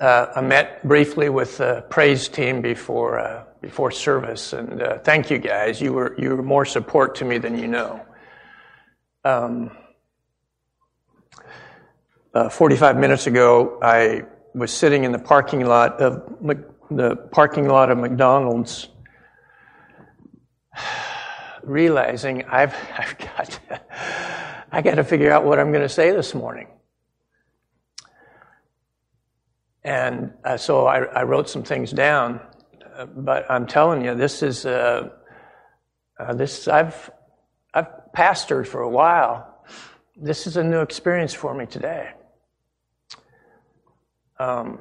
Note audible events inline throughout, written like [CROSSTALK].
Uh, I met briefly with the praise team before uh, before service, and uh, thank you guys. You were you were more support to me than you know. Um, uh, 45 minutes ago, I was sitting in the parking lot of the parking lot of McDonald's, [SIGHS] realizing I've [LAUGHS] I've got to, [LAUGHS] I got to figure out what I'm going to say this morning. And uh, so I, I, wrote some things down, uh, but I'm telling you, this is uh, uh, this. I've I've pastored for a while. This is a new experience for me today. Um,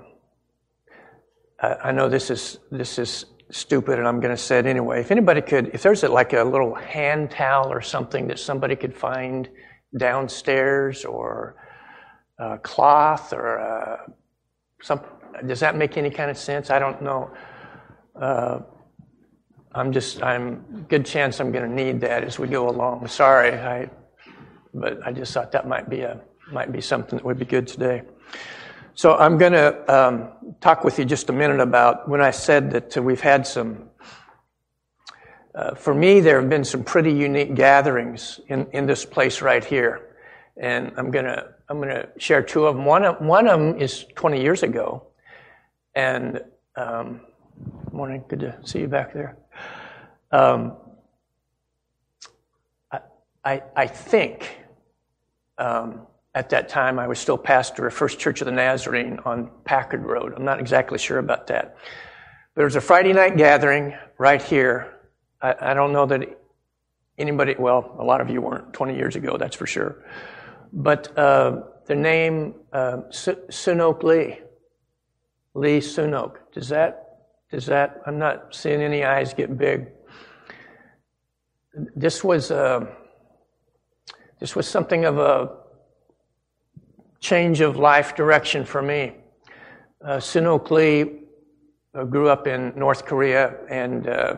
I, I know this is this is stupid, and I'm going to say it anyway. If anybody could, if there's a, like a little hand towel or something that somebody could find downstairs, or a cloth, or a does that make any kind of sense? I don't know. Uh, I'm just, I'm, good chance I'm going to need that as we go along. Sorry, I, but I just thought that might be a, might be something that would be good today. So I'm going to um, talk with you just a minute about when I said that we've had some. Uh, for me, there have been some pretty unique gatherings in, in this place right here, and I'm going to I'm going to share two of them. One of, one of them is 20 years ago. And, um, morning, good to see you back there. Um, I, I, I, think um, at that time I was still pastor of First Church of the Nazarene on Packard Road. I'm not exactly sure about that. But there was a Friday night gathering right here. I, I don't know that anybody, well, a lot of you weren't 20 years ago, that's for sure. But uh, the name uh, Sunok Lee, Lee Sunok, does that, does that, I'm not seeing any eyes get big. This was, uh, this was something of a change of life direction for me. Uh, Sunok Lee uh, grew up in North Korea, and uh,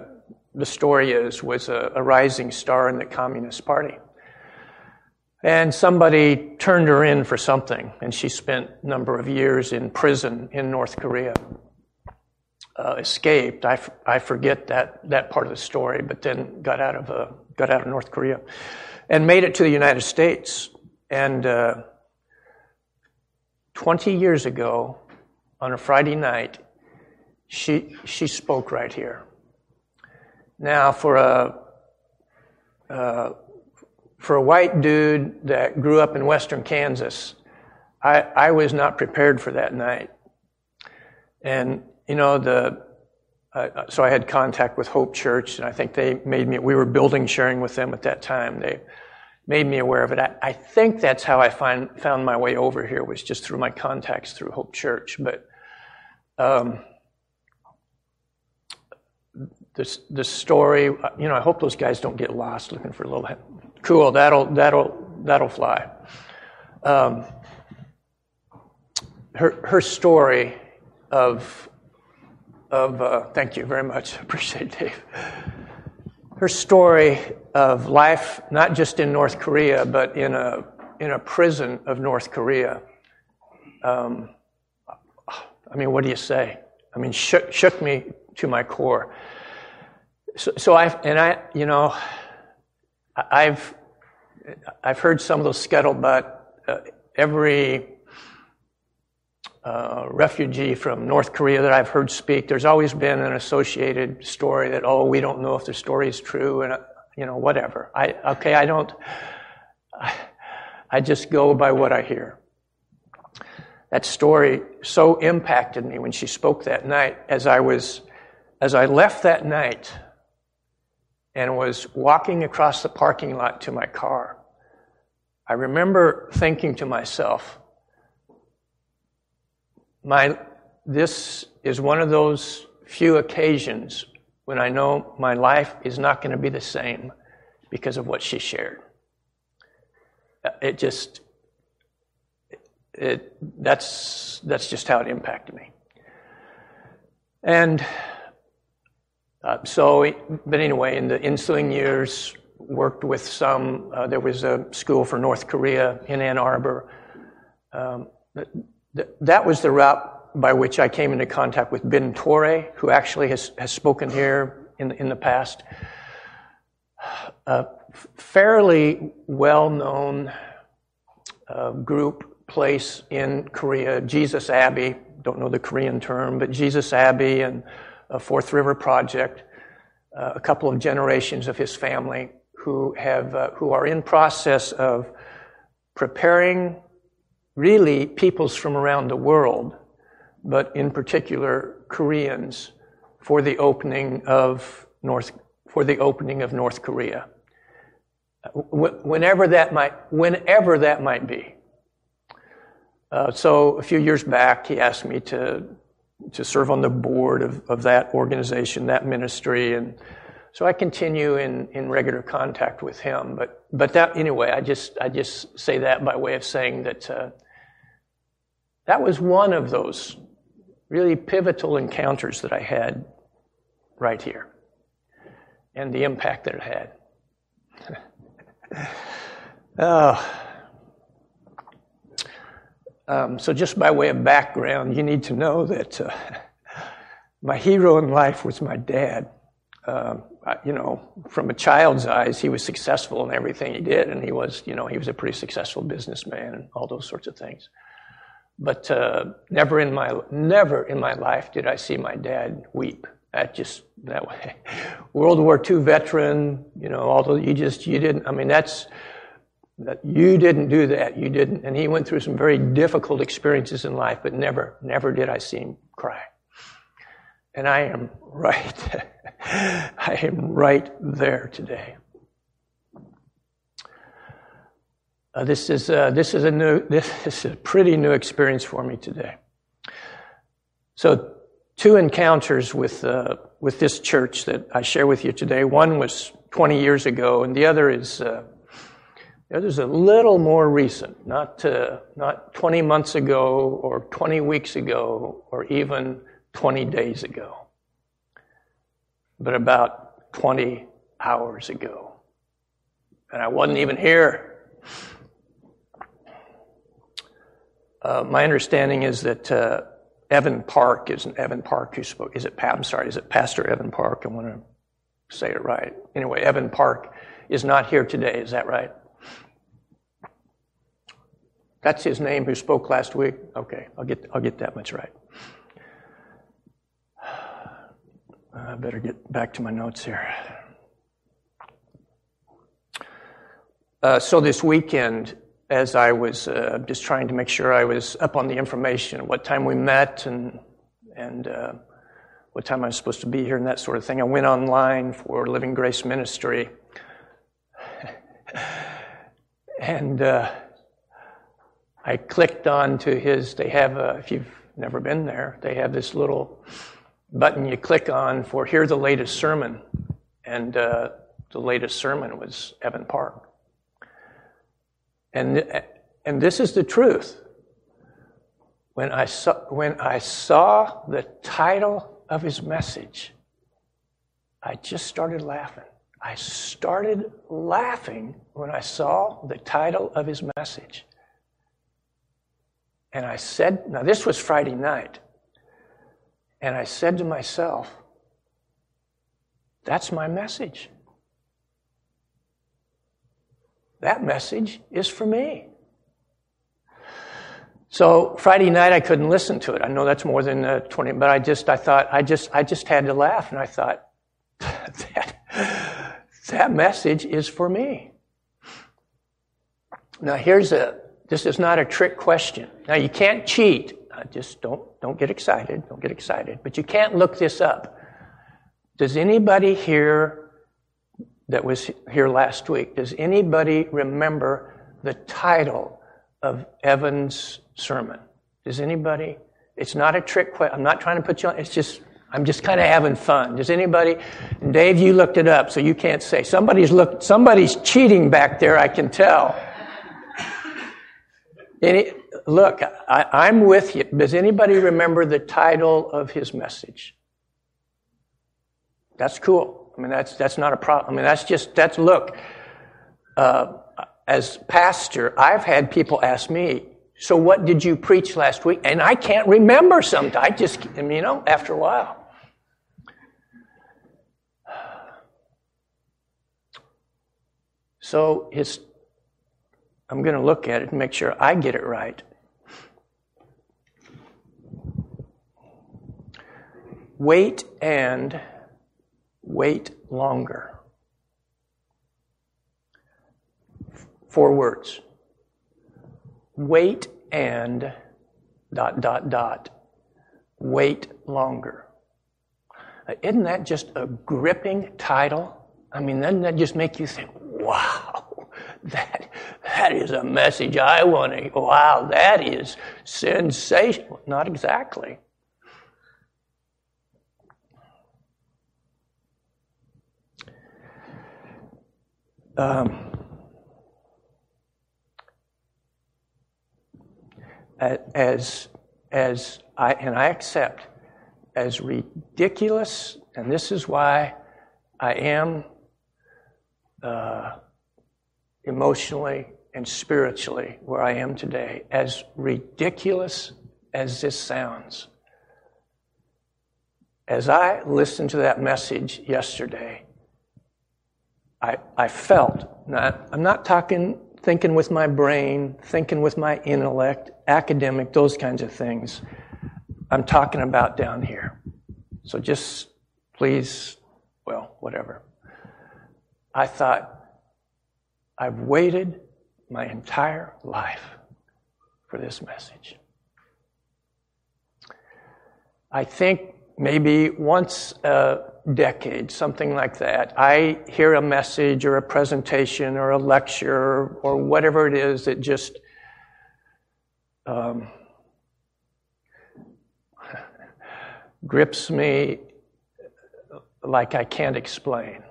the story is was a, a rising star in the Communist Party. And somebody turned her in for something, and she spent a number of years in prison in North Korea. Uh, escaped. I, f- I forget that, that part of the story, but then got out of uh, got out of North Korea, and made it to the United States. And uh, 20 years ago, on a Friday night, she she spoke right here. Now, for a uh, for a white dude that grew up in western Kansas, I, I was not prepared for that night. And, you know, the, uh, so I had contact with Hope Church, and I think they made me, we were building sharing with them at that time. They made me aware of it. I, I think that's how I find, found my way over here, was just through my contacts through Hope Church. But, um, this, this story, you know, I hope those guys don't get lost looking for a little Cool, that'll, that'll, that'll fly. Um, her, her story of, of uh, thank you very much, [LAUGHS] appreciate it, Dave. Her story of life, not just in North Korea, but in a, in a prison of North Korea. Um, I mean, what do you say? I mean, shook, shook me to my core. So, so I, and I, you know, I've, I've heard some of those scuttlebutt. Uh, every uh, refugee from North Korea that I've heard speak, there's always been an associated story that, oh, we don't know if the story is true, and, uh, you know, whatever. I, okay, I don't, I, I just go by what I hear. That story so impacted me when she spoke that night as I was, as I left that night, and was walking across the parking lot to my car, I remember thinking to myself, my, this is one of those few occasions when I know my life is not going to be the same because of what she shared. It just, it, that's, that's just how it impacted me. And but anyway, in the ensuing years, worked with some. Uh, there was a school for North Korea in Ann Arbor. Um, th- that was the route by which I came into contact with Ben Torrey, who actually has, has spoken here in, in the past. A fairly well known uh, group, place in Korea, Jesus Abbey, don't know the Korean term, but Jesus Abbey and Fourth River Project, uh, a couple of generations of his family who have uh, who are in process of preparing really peoples from around the world, but in particular Koreans, for the opening of North for the opening of North Korea. Whenever that might, whenever that might be. Uh, so a few years back, he asked me to to serve on the board of, of that organization, that ministry, and so I continue in, in regular contact with him. But but that anyway, I just I just say that by way of saying that uh, that was one of those really pivotal encounters that I had right here, and the impact that it had. [LAUGHS] oh. Um, so, just by way of background, you need to know that uh, [LAUGHS] my hero in life was my dad. Uh, you know, from a child's eyes, he was successful in everything he did, and he was, you know, he was a pretty successful businessman and all those sorts of things. But uh, never in my never in my life did I see my dad weep. That just that [LAUGHS] way. World War II veteran, you know, although you just you didn't. I mean, that's that you didn't do that. You didn't. And he went through some very difficult experiences in life, but never, never did I see him cry. And I am right. [LAUGHS] I am right there today. Uh, this is uh, this is a new [LAUGHS] this is a pretty new experience for me today. So, two encounters with uh, with this church that I share with you today. One was 20 years ago, and the other is uh, the other a little more recent, not uh, not 20 months ago or 20 weeks ago or even 20 days ago, but about 20 hours ago, and I wasn't even here. Uh, my understanding is that uh, Evan Park is Evan Park who spoke. Is it? I'm sorry. Is it Pastor Evan Park? I want to say it right. Anyway, Evan Park is not here today. Is that right? That's his name who spoke last week. Okay, I'll get I'll get that much right. I better get back to my notes here. Uh, so this weekend, as I was uh, just trying to make sure I was up on the information, what time we met, and and uh, what time I was supposed to be here, and that sort of thing. I went online for Living Grace Ministry, [LAUGHS] and uh, I clicked on to his. They have, a, if you've never been there, they have this little button you click on for hear the latest sermon, and uh, the latest sermon was Evan Park. And, and this is the truth. When I, saw, when I saw the title of his message, I just started laughing. I started laughing when I saw the title of his message. And I said, now this was Friday night, and I said to myself, that's my message. That message is for me. So Friday night I couldn't listen to it. I know that's more than uh, 20, but I just, I thought, I just, I just had to laugh and I thought, [LAUGHS] that, that message is for me. Now here's a, this is not a trick question. Now you can't cheat. Uh, just don't, don't get excited. Don't get excited. But you can't look this up. Does anybody here that was here last week. Does anybody remember the title of Evan's sermon? Does anybody? It's not a trick question. I'm not trying to put you on. It's just, I'm just kind of having fun. Does anybody? Dave, you looked it up, so you can't say. Somebody's looked, somebody's cheating back there, I can tell. Any, look, I, am with you. Does anybody remember the title of his message? That's cool. I mean, that's, that's not a problem. I mean, that's just, that's, look, uh, as pastor, I've had people ask me, So what did you preach last week? And I can't remember sometimes. I just, you know, after a while. So his, I'm going to look at it and make sure I get it right. Wait and wait longer. Four words. Wait and dot, dot, dot. Wait longer. Uh, isn't that just a gripping title? I mean, doesn't that just make you think, wow, that, that is a message I want to, wow, that is sensational. Not exactly. Um, as, as I, and I accept, as ridiculous, and this is why I am uh, emotionally and spiritually where I am today, as ridiculous as this sounds. As I listened to that message yesterday, I, I felt, not, I'm not talking thinking with my brain, thinking with my intellect, academic, those kinds of things. I'm talking about down here. So just please, well, whatever. I thought, I've waited my entire life for this message. I think maybe once a decade, something like that, I hear a message or a presentation or a lecture or whatever it is that just um, [LAUGHS] grips me like I can't explain.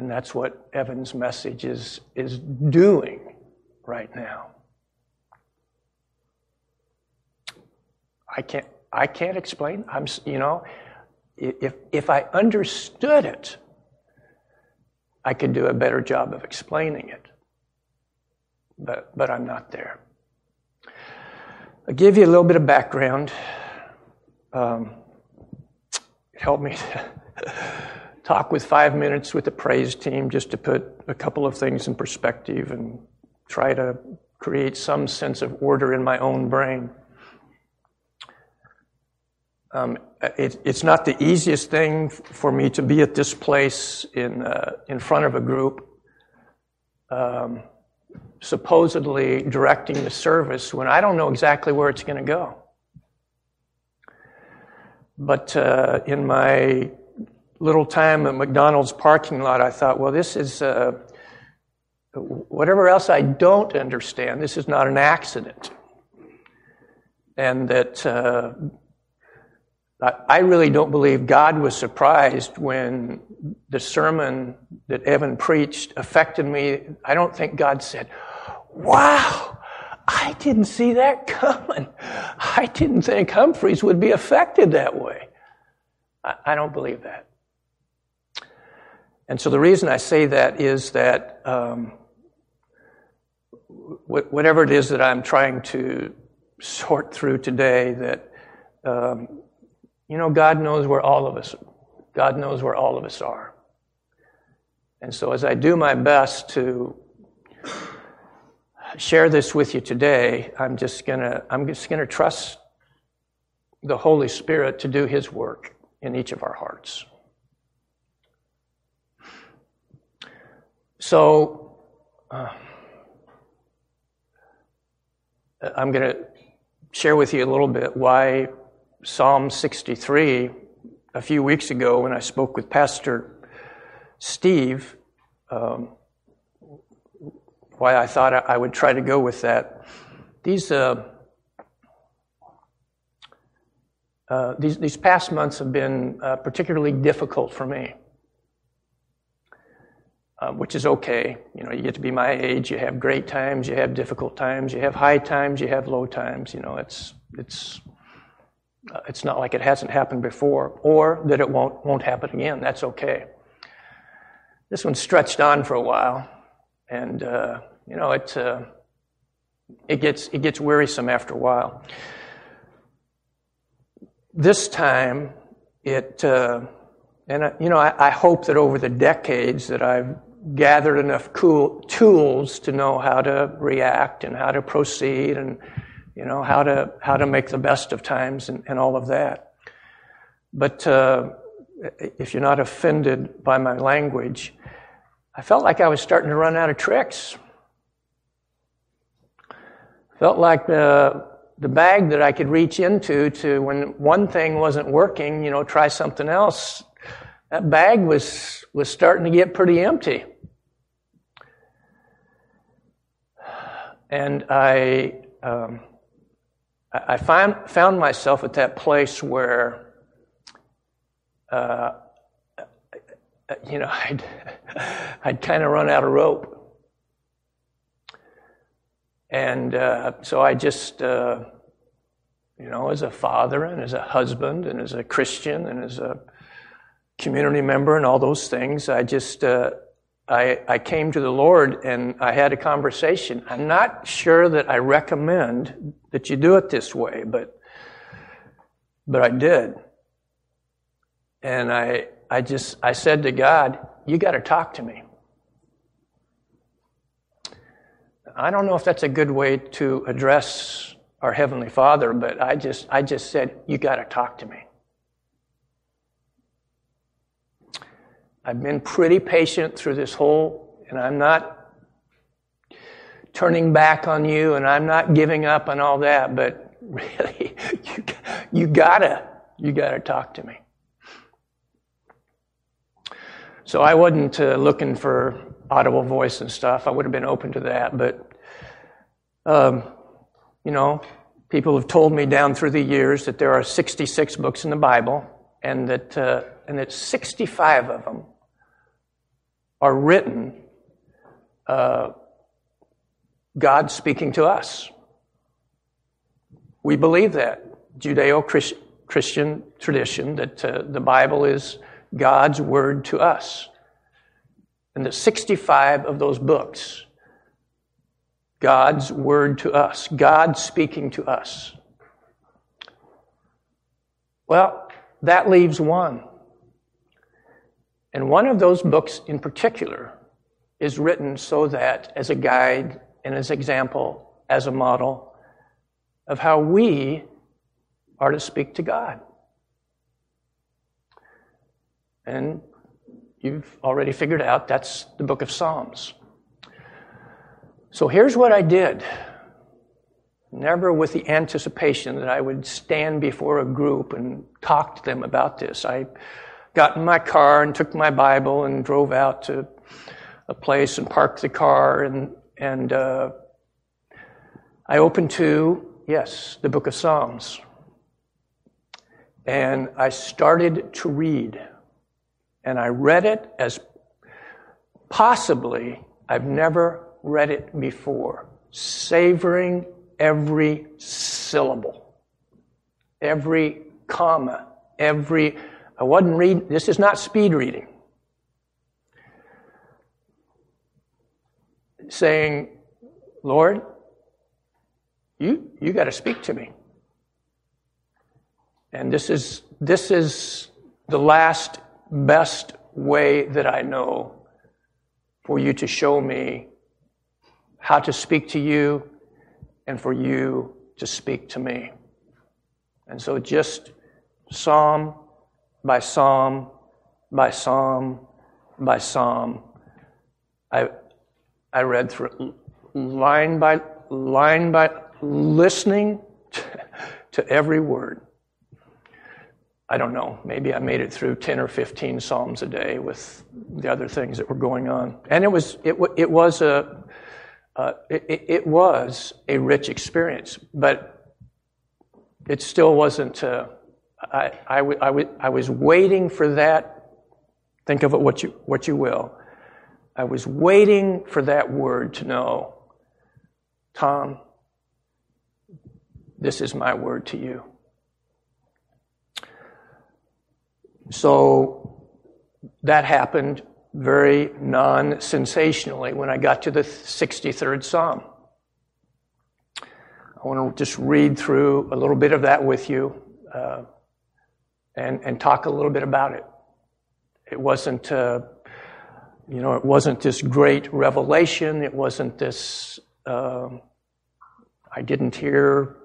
And that's what Evan's message is, is doing right now. I can't, I can't explain. I'm, you know, if, if I understood it, I could do a better job of explaining it. But, but I'm not there. I'll give you a little bit of background. Um, help me [LAUGHS] talk with five minutes with the praise team just to put a couple of things in perspective and try to create some sense of order in my own brain. Um, it, it's not the easiest thing for me to be at this place in, uh, in front of a group, um, supposedly directing the service when I don't know exactly where it's going to go. But uh, in my little time at McDonald's parking lot, I thought, well, this is uh, whatever else I don't understand, this is not an accident. And that uh, I really don't believe God was surprised when the sermon that Evan preached affected me. I don't think God said, Wow, I didn't see that coming. I didn't think Humphreys would be affected that way. I don't believe that. And so the reason I say that is that um, whatever it is that I'm trying to sort through today, that um, you know, God knows where all of us, God knows where all of us are. And so as I do my best to share this with you today, I'm just gonna, I'm just gonna trust the Holy Spirit to do His work in each of our hearts. So, uh, I'm going to share with you a little bit why Psalm 63 a few weeks ago when I spoke with Pastor Steve, um, why I thought I would try to go with that. These, uh, uh, these, these past months have been uh, particularly difficult for me which is okay. You know, you get to be my age, you have great times, you have difficult times, you have high times, you have low times. You know, it's it's uh, it's not like it hasn't happened before, or that it won't won't happen again. That's okay. This one stretched on for a while, and uh, you know, it uh, it gets, it gets wearisome after a while. This time, it, uh, and you know, I, I, hope that over the decades that I've gathered enough cool tools to know how to react and how to proceed and you know how to how to make the best of times and, and all of that. But uh, if you're not offended by my language, I felt like I was starting to run out of tricks. Felt like the the bag that I could reach into to when one thing wasn't working, you know, try something else. That bag was was starting to get pretty empty. And I, um, I found, found myself at that place where, uh, you know, [LAUGHS] I'd, I'd kind of run out of rope. And uh, so I just, uh, you know, as a father and as a husband and as a Christian and as a community member and all those things, I just, uh, I, I came to the Lord and I had a conversation. I'm not sure that I recommend that you do it this way, but, but I did. And I, I just, I said to God, you got to talk to me. I don't know if that's a good way to address our Heavenly Father, but I just, I just said, you got to talk to me. I've been pretty patient through this whole, and I'm not turning back on you and I'm not giving up on all that, but [LAUGHS] really, you, you gotta, you gotta talk to me. So I wasn't uh, looking for audible voice and stuff. I would have been open to that, but, um, you know, people have told me down through the years that there are 66 books in the Bible and that, uh, and that 65 of them are written uh, God speaking to us. We believe that. Judeo Christian tradition that uh, the Bible is God's word to us. And that 65 of those books, God's word to us, God speaking to us. Well, that leaves one. And one of those books in particular is written so that, as a guide and as example, as a model of how we are to speak to God. And you've already figured out that's the book of Psalms. So here's what I did. Never with the anticipation that I would stand before a group and talk to them about this. I got in my car and took my Bible and drove out to a place and parked the car and and uh, I opened to yes the book of Psalms. And I started to read. And I read it as possibly I've never read it before. Savoring every syllable. Every comma. Every I wasn't reading, this is not speed reading. Saying, Lord, you, you got to speak to me. And this is, this is the last best way that I know for you to show me how to speak to you and for you to speak to me. And so just Psalm by psalm by psalm by psalm. I, I read through line by line by listening to, to every word. I don't know, maybe I made it through 10 or 15 psalms a day with the other things that were going on. And it was, it, it was a, uh, it, it, was a rich experience, but it still wasn't, uh, I, was waiting for that. Think of it what you, what you will. I was waiting for that word to know, Tom, this is my word to you. So that happened very non sensationally when I got to the 63rd Psalm. I want to just read through a little bit of that with you uh, and, and talk a little bit about it. It wasn't, uh, you know, it wasn't this great revelation. It wasn't this, uh, I didn't hear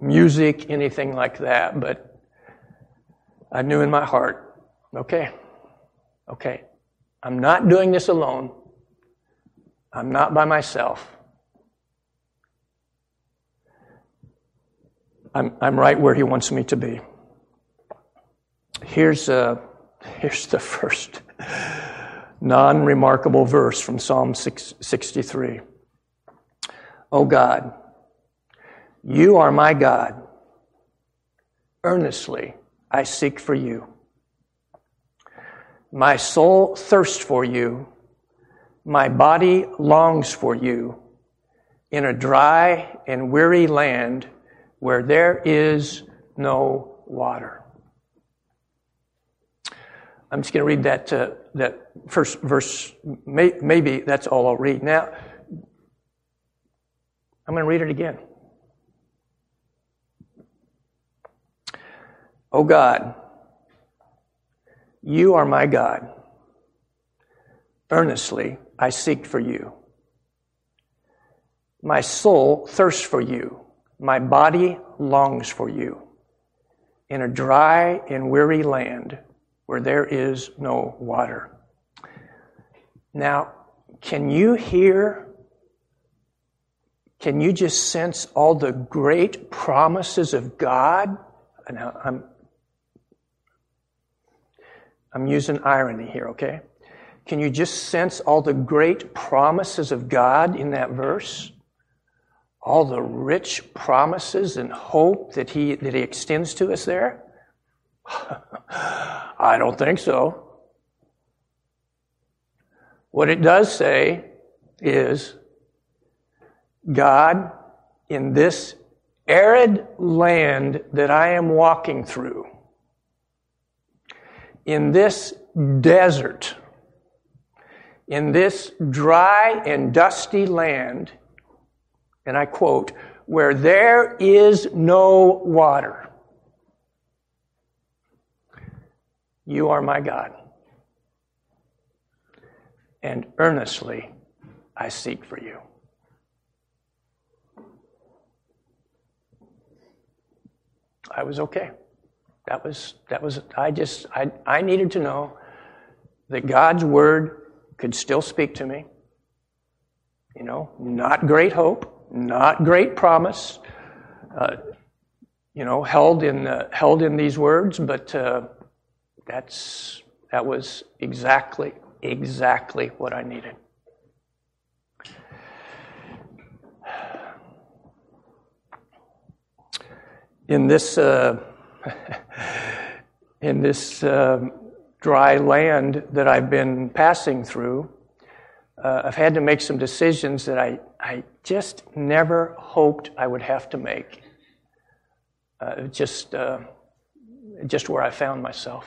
music, anything like that, but I knew in my heart, okay, okay, I'm not doing this alone. I'm not by myself. I'm, I'm right where he wants me to be. Here's, uh, here's the first non remarkable verse from Psalm 6, 63. Oh God, you are my God. Earnestly I seek for you. My soul thirsts for you. My body longs for you in a dry and weary land where there is no water. I'm just going to read that, uh, that first verse. May, maybe that's all I'll read. Now, I'm going to read it again. Oh God, you are my God. Earnestly I seek for you. My soul thirsts for you my body longs for you in a dry and weary land where there is no water. Now, can you hear? Can you just sense all the great promises of God? Now, I'm, I'm using irony here, okay? Can you just sense all the great promises of God in that verse? all the rich promises and hope that he, that he extends to us there? [LAUGHS] I don't think so. What it does say is God, in this arid land that I am walking through, in this desert, in this dry and dusty land, and I quote, where there is no water. You are my God. And earnestly I seek for you. I was okay. That was, that was, I just, I, I needed to know that God's word could still speak to me. You know, not great hope, not great promise, uh, you know, held in, uh, held in these words, but uh, that's, that was exactly, exactly what I needed. In this, uh, [LAUGHS] in this uh, dry land that I've been passing through, uh, I've had to make some decisions that I, I just never hoped I would have to make. Uh, just, uh, just where I found myself.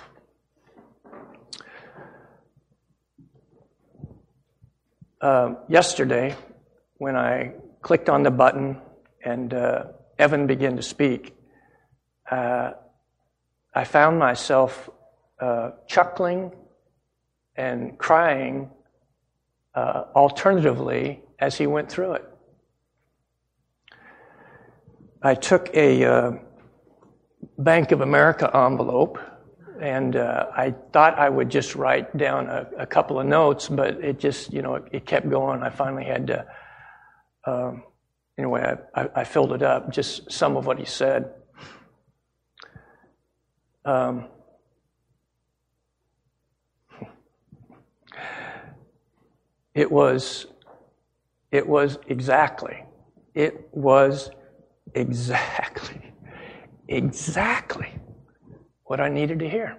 Yesterday, when I clicked on the button and uh, Evan began to speak, uh, I found myself uh, chuckling and crying alternatively as he went through it. I took a uh, Bank of America envelope and uh, I thought I would just write down a, a, couple of notes, but it just, you know, it, it kept going. I finally had to, um, anyway, I, I, filled it up, just some of what he said. Um, it was, it was exactly, it was exactly, [LAUGHS] exactly what I needed to hear.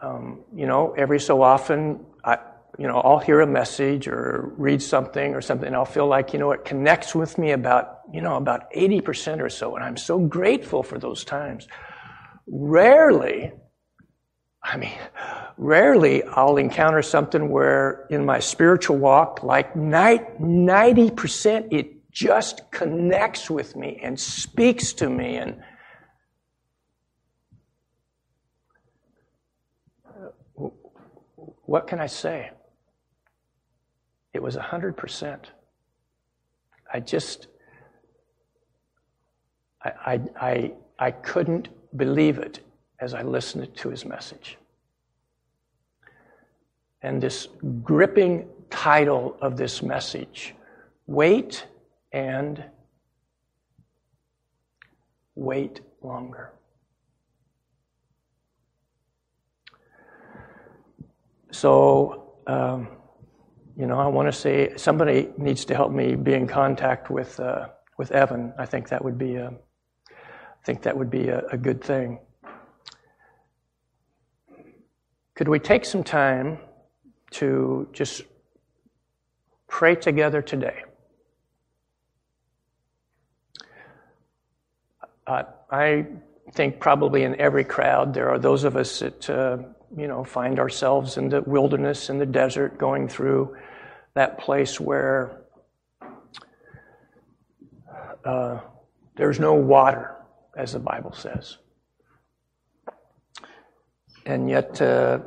Um, you know, every so often, I, you know, I'll hear a message or read something or something, and I'll feel like, you know, it connects with me about, you know, about 80% or so, and I'm so grateful for those times. Rarely, I mean, rarely I'll encounter something where in my spiritual walk, like 90% it just connects with me and speaks to me and uh, what can I say? It was 100%. I just, I, I, I, I couldn't believe it as I listened to his message. And this gripping title of this message Wait and Wait Longer. So, um, you know, I want to say somebody needs to help me be in contact with uh, with Evan. I think that would be a, I think that would be a, a good thing. Could we take some time to just pray together today? Uh, I think probably in every crowd there are those of us that uh, you know find ourselves in the wilderness in the desert going through that place where uh, there's no water as the bible says. And yet uh,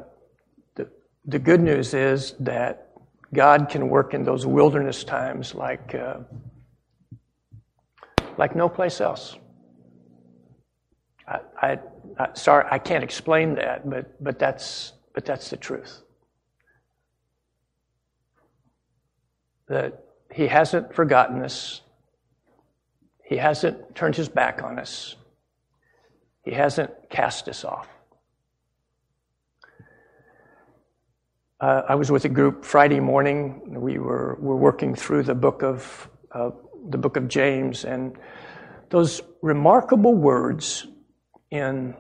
the, the good news is that god can work in those wilderness times like uh, like no place else I, I, sorry, I can't explain that, but, but, that's, but that's the truth. That He hasn't forgotten us, He hasn't turned His back on us, He hasn't cast us off. Uh, I was with a group Friday morning. We were, were working through the book of uh, the book of James, and those remarkable words in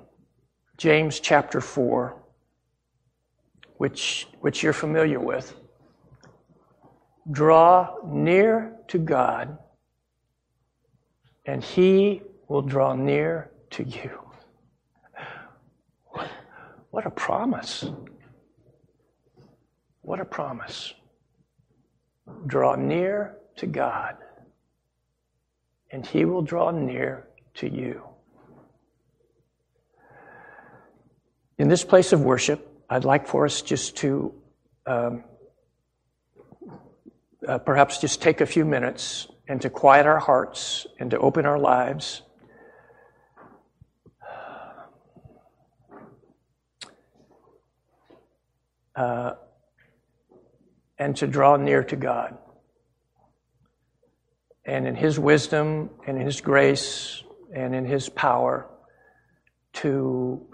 James chapter 4, which, which you're familiar with. Draw near to God, and He will draw near to you. What, a promise! What a promise. Draw near to God, and He will draw near to you. In this place of worship, I'd like for us just to um, uh, perhaps just take a few minutes and to quiet our hearts and to open our lives. Uh, and to draw near to God. And in His wisdom and in His grace and in His power to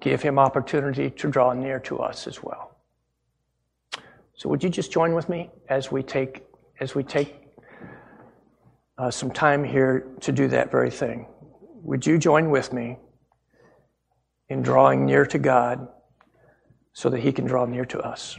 give him opportunity to draw near to us as well. So would you just join with me as we take as we take uh, some time here to do that very thing? Would you join with me in drawing near to God so that He can draw near to us?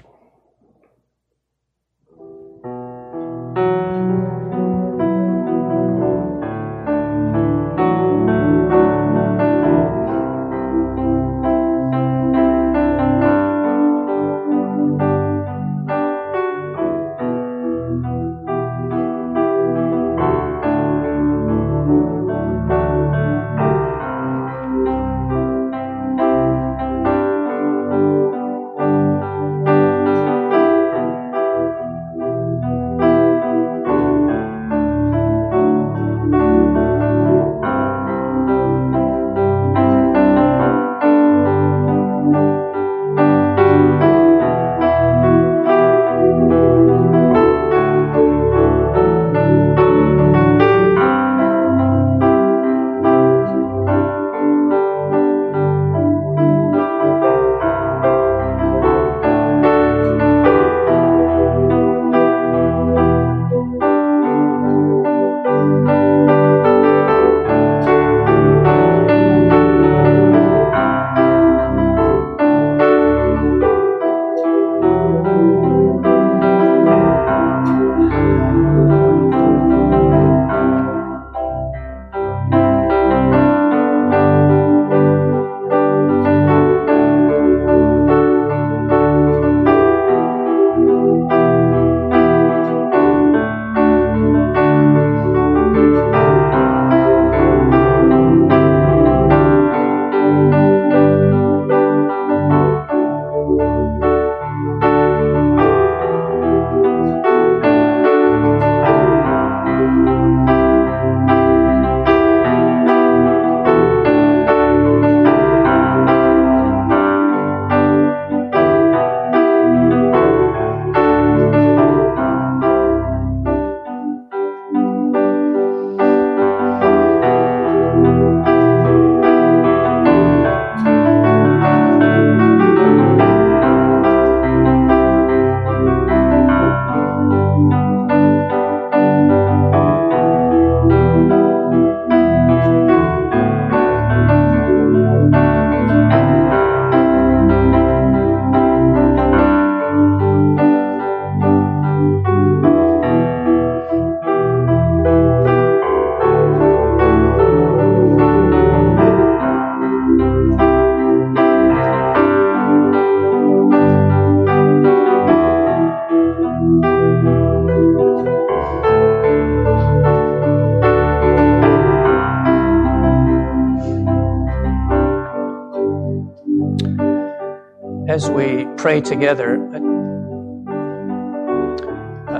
As we pray together,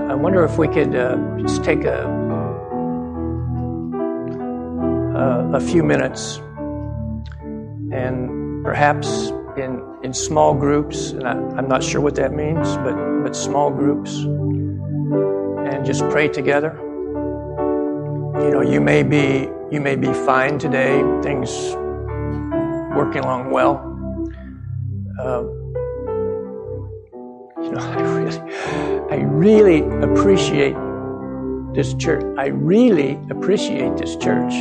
I wonder if we could uh, just take a, a, a few minutes and perhaps in, in small groups, and I, I'm not sure what that means, but, but small groups, and just pray together. You know, you may be you may be fine today, things working along well. Uh, you [LAUGHS] know, I really, I really appreciate this church. I really appreciate this church.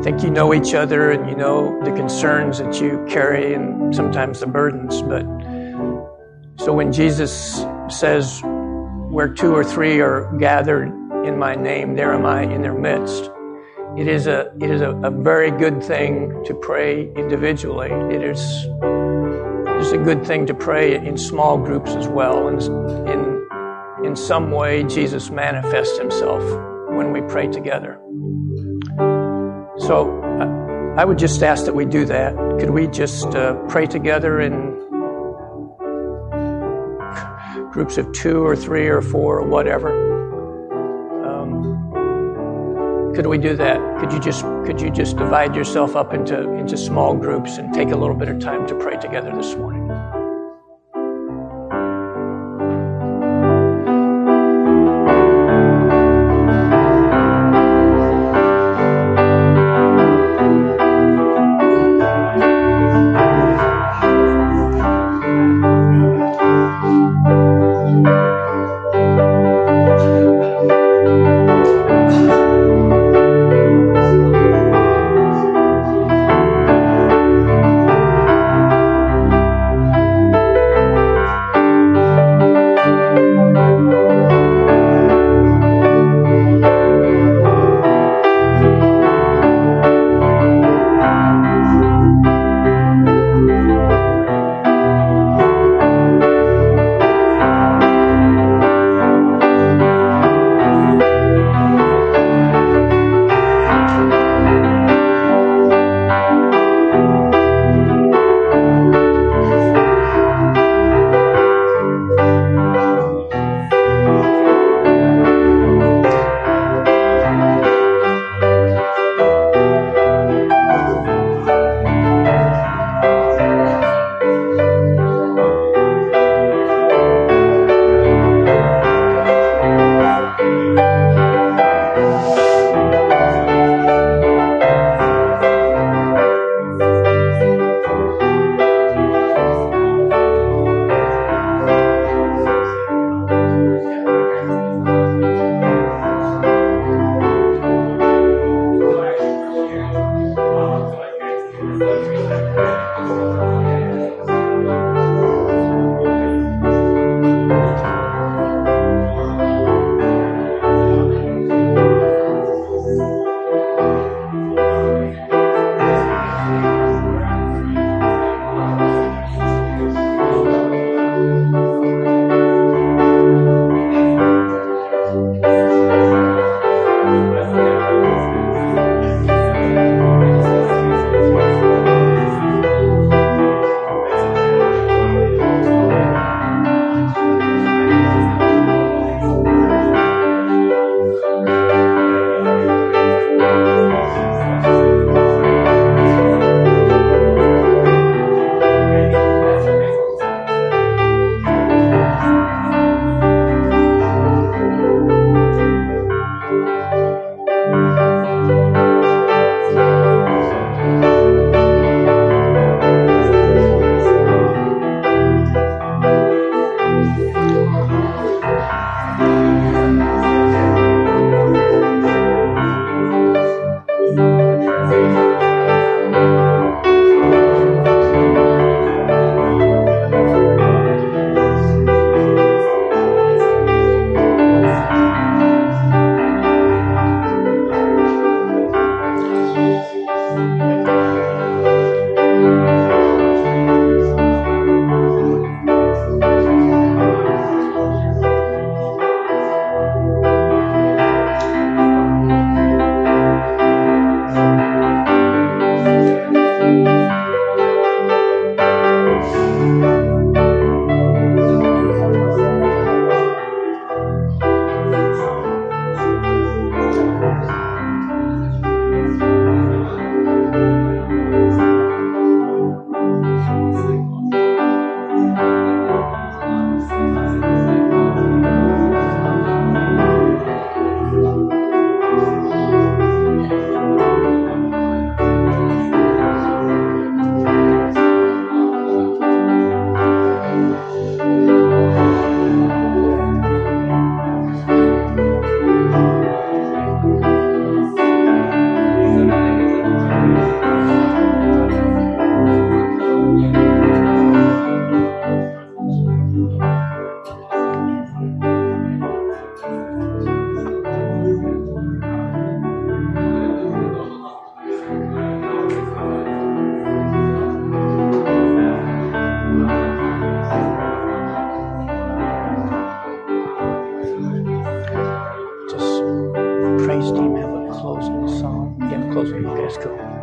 I think you know each other and you know the concerns that you carry and sometimes the burdens. But so when Jesus says, where two or three are gathered in my name, there am I in their midst. It is a, it is a, a very good thing to pray individually. It is, it is a good thing to pray in small groups as well. And in, in some way, Jesus manifests himself when we pray together. So I would just ask that we do that. Could we just uh, pray together in groups of two or three or four or whatever? Um, could we do that? Could you just could you just divide yourself up into into small groups and take a little bit of time to pray together this morning?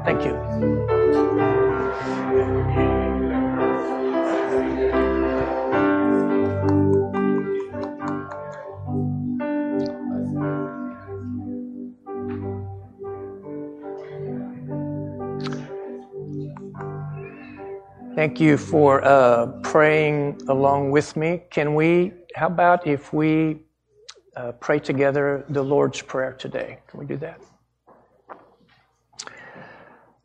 Thank you. Thank you for uh, praying along with me. Can we, how about if we uh, pray together the Lord's Prayer today? Can we do that?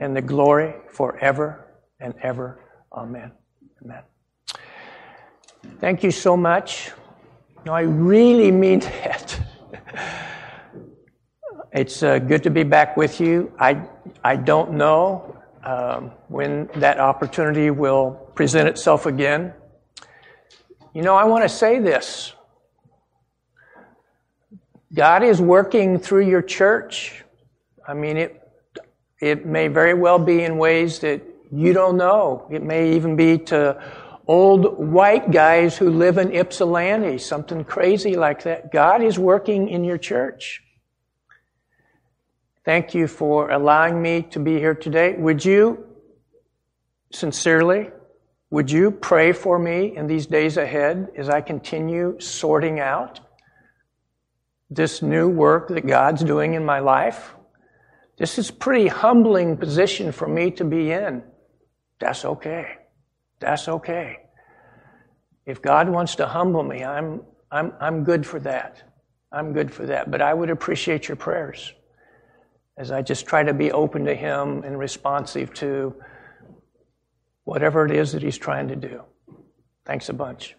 and the glory forever and ever. Amen. Amen. Thank you so much. No, I really mean [LAUGHS] that. It's uh, good to be back with you. I, I don't know um, when that opportunity will present itself again. You know, I want to say this God is working through your church. I mean, it, it may very well be in ways that you don't know. It may even be to old white guys who live in Ypsilanti, something crazy like that. God is working in your church. Thank you for allowing me to be here today. Would you, sincerely, would you pray for me in these days ahead as I continue sorting out this new work that God's doing in my life? This is a pretty humbling position for me to be in. That's okay. That's okay. If God wants to humble me, I'm, I'm, I'm good for that. I'm good for that. But I would appreciate your prayers as I just try to be open to Him and responsive to whatever it is that He's trying to do. Thanks a bunch.